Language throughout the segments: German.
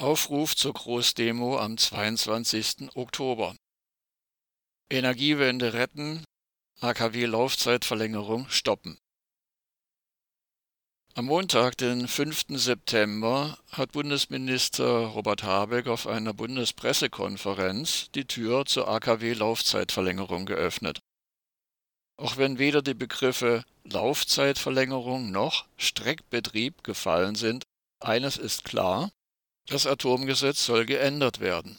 Aufruf zur Großdemo am 22. Oktober. Energiewende retten, AKW-Laufzeitverlängerung stoppen. Am Montag, den 5. September, hat Bundesminister Robert Habeck auf einer Bundespressekonferenz die Tür zur AKW-Laufzeitverlängerung geöffnet. Auch wenn weder die Begriffe Laufzeitverlängerung noch Streckbetrieb gefallen sind, eines ist klar, das Atomgesetz soll geändert werden.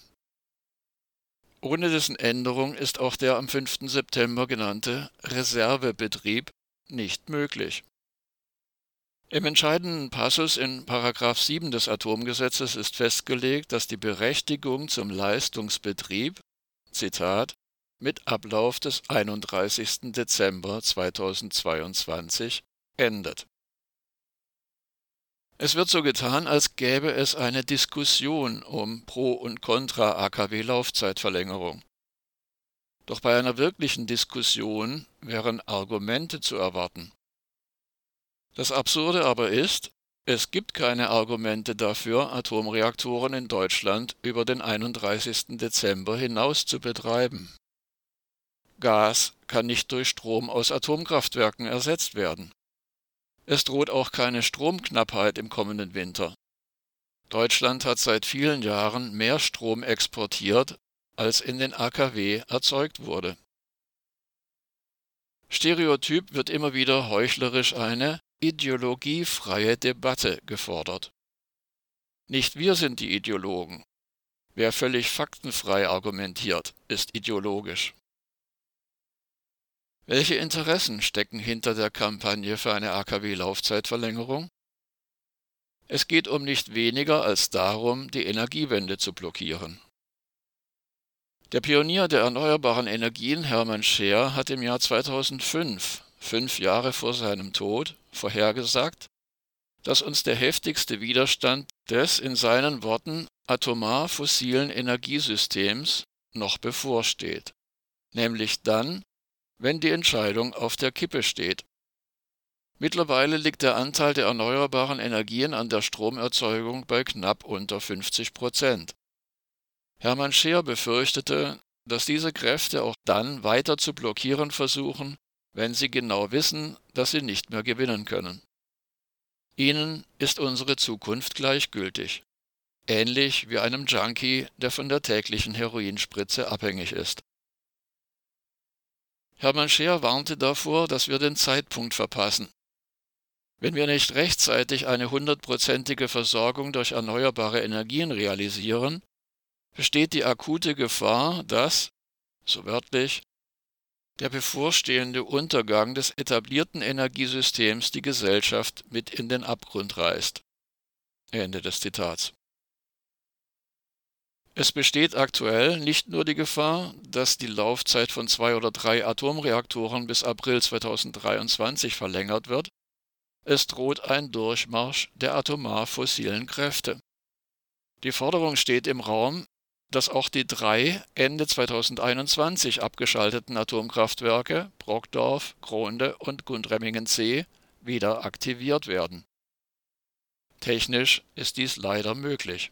Ohne dessen Änderung ist auch der am 5. September genannte Reservebetrieb nicht möglich. Im entscheidenden Passus in 7 des Atomgesetzes ist festgelegt, dass die Berechtigung zum Leistungsbetrieb, Zitat, mit Ablauf des 31. Dezember 2022 endet. Es wird so getan, als gäbe es eine Diskussion um Pro und Contra AKW Laufzeitverlängerung. Doch bei einer wirklichen Diskussion wären Argumente zu erwarten. Das Absurde aber ist, es gibt keine Argumente dafür, Atomreaktoren in Deutschland über den 31. Dezember hinaus zu betreiben. Gas kann nicht durch Strom aus Atomkraftwerken ersetzt werden. Es droht auch keine Stromknappheit im kommenden Winter. Deutschland hat seit vielen Jahren mehr Strom exportiert, als in den AKW erzeugt wurde. Stereotyp wird immer wieder heuchlerisch eine ideologiefreie Debatte gefordert. Nicht wir sind die Ideologen. Wer völlig faktenfrei argumentiert, ist ideologisch. Welche Interessen stecken hinter der Kampagne für eine AKW-Laufzeitverlängerung? Es geht um nicht weniger als darum, die Energiewende zu blockieren. Der Pionier der erneuerbaren Energien Hermann Scheer hat im Jahr 2005 fünf Jahre vor seinem Tod, vorhergesagt, dass uns der heftigste Widerstand des in seinen Worten atomar fossilen Energiesystems noch bevorsteht, nämlich dann, wenn die Entscheidung auf der Kippe steht. Mittlerweile liegt der Anteil der erneuerbaren Energien an der Stromerzeugung bei knapp unter 50 Prozent. Hermann Scheer befürchtete, dass diese Kräfte auch dann weiter zu blockieren versuchen, wenn sie genau wissen, dass sie nicht mehr gewinnen können. Ihnen ist unsere Zukunft gleichgültig, ähnlich wie einem Junkie, der von der täglichen Heroinspritze abhängig ist. Hermann Scheer warnte davor, dass wir den Zeitpunkt verpassen. Wenn wir nicht rechtzeitig eine hundertprozentige Versorgung durch erneuerbare Energien realisieren, besteht die akute Gefahr, dass, so wörtlich, der bevorstehende Untergang des etablierten Energiesystems die Gesellschaft mit in den Abgrund reißt. Ende des Zitats. Es besteht aktuell nicht nur die Gefahr, dass die Laufzeit von zwei oder drei Atomreaktoren bis April 2023 verlängert wird, es droht ein Durchmarsch der atomar fossilen Kräfte. Die Forderung steht im Raum, dass auch die drei Ende 2021 abgeschalteten Atomkraftwerke Brockdorf, Kronde und Gundremmingen C wieder aktiviert werden. Technisch ist dies leider möglich.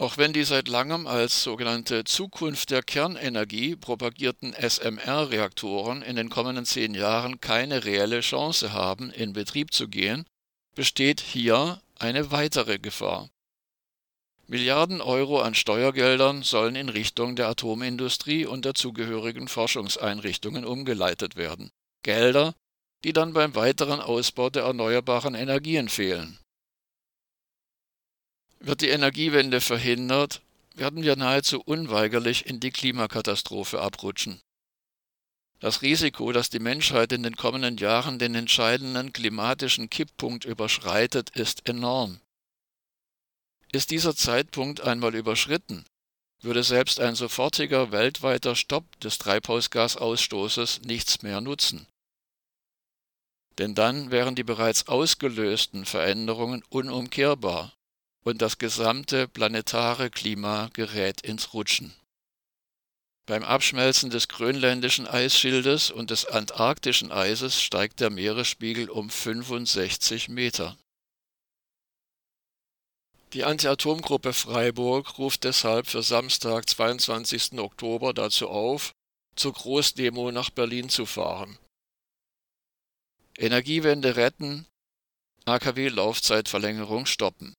Auch wenn die seit langem als sogenannte Zukunft der Kernenergie propagierten SMR-Reaktoren in den kommenden zehn Jahren keine reelle Chance haben, in Betrieb zu gehen, besteht hier eine weitere Gefahr. Milliarden Euro an Steuergeldern sollen in Richtung der Atomindustrie und der zugehörigen Forschungseinrichtungen umgeleitet werden. Gelder, die dann beim weiteren Ausbau der erneuerbaren Energien fehlen. Wird die Energiewende verhindert, werden wir nahezu unweigerlich in die Klimakatastrophe abrutschen. Das Risiko, dass die Menschheit in den kommenden Jahren den entscheidenden klimatischen Kipppunkt überschreitet, ist enorm. Ist dieser Zeitpunkt einmal überschritten, würde selbst ein sofortiger weltweiter Stopp des Treibhausgasausstoßes nichts mehr nutzen. Denn dann wären die bereits ausgelösten Veränderungen unumkehrbar und das gesamte planetare Klima gerät ins Rutschen. Beim Abschmelzen des grönländischen Eisschildes und des antarktischen Eises steigt der Meeresspiegel um 65 Meter. Die Anti-Atom-Gruppe Freiburg ruft deshalb für Samstag, 22. Oktober dazu auf, zur Großdemo nach Berlin zu fahren. Energiewende retten, AKW-Laufzeitverlängerung stoppen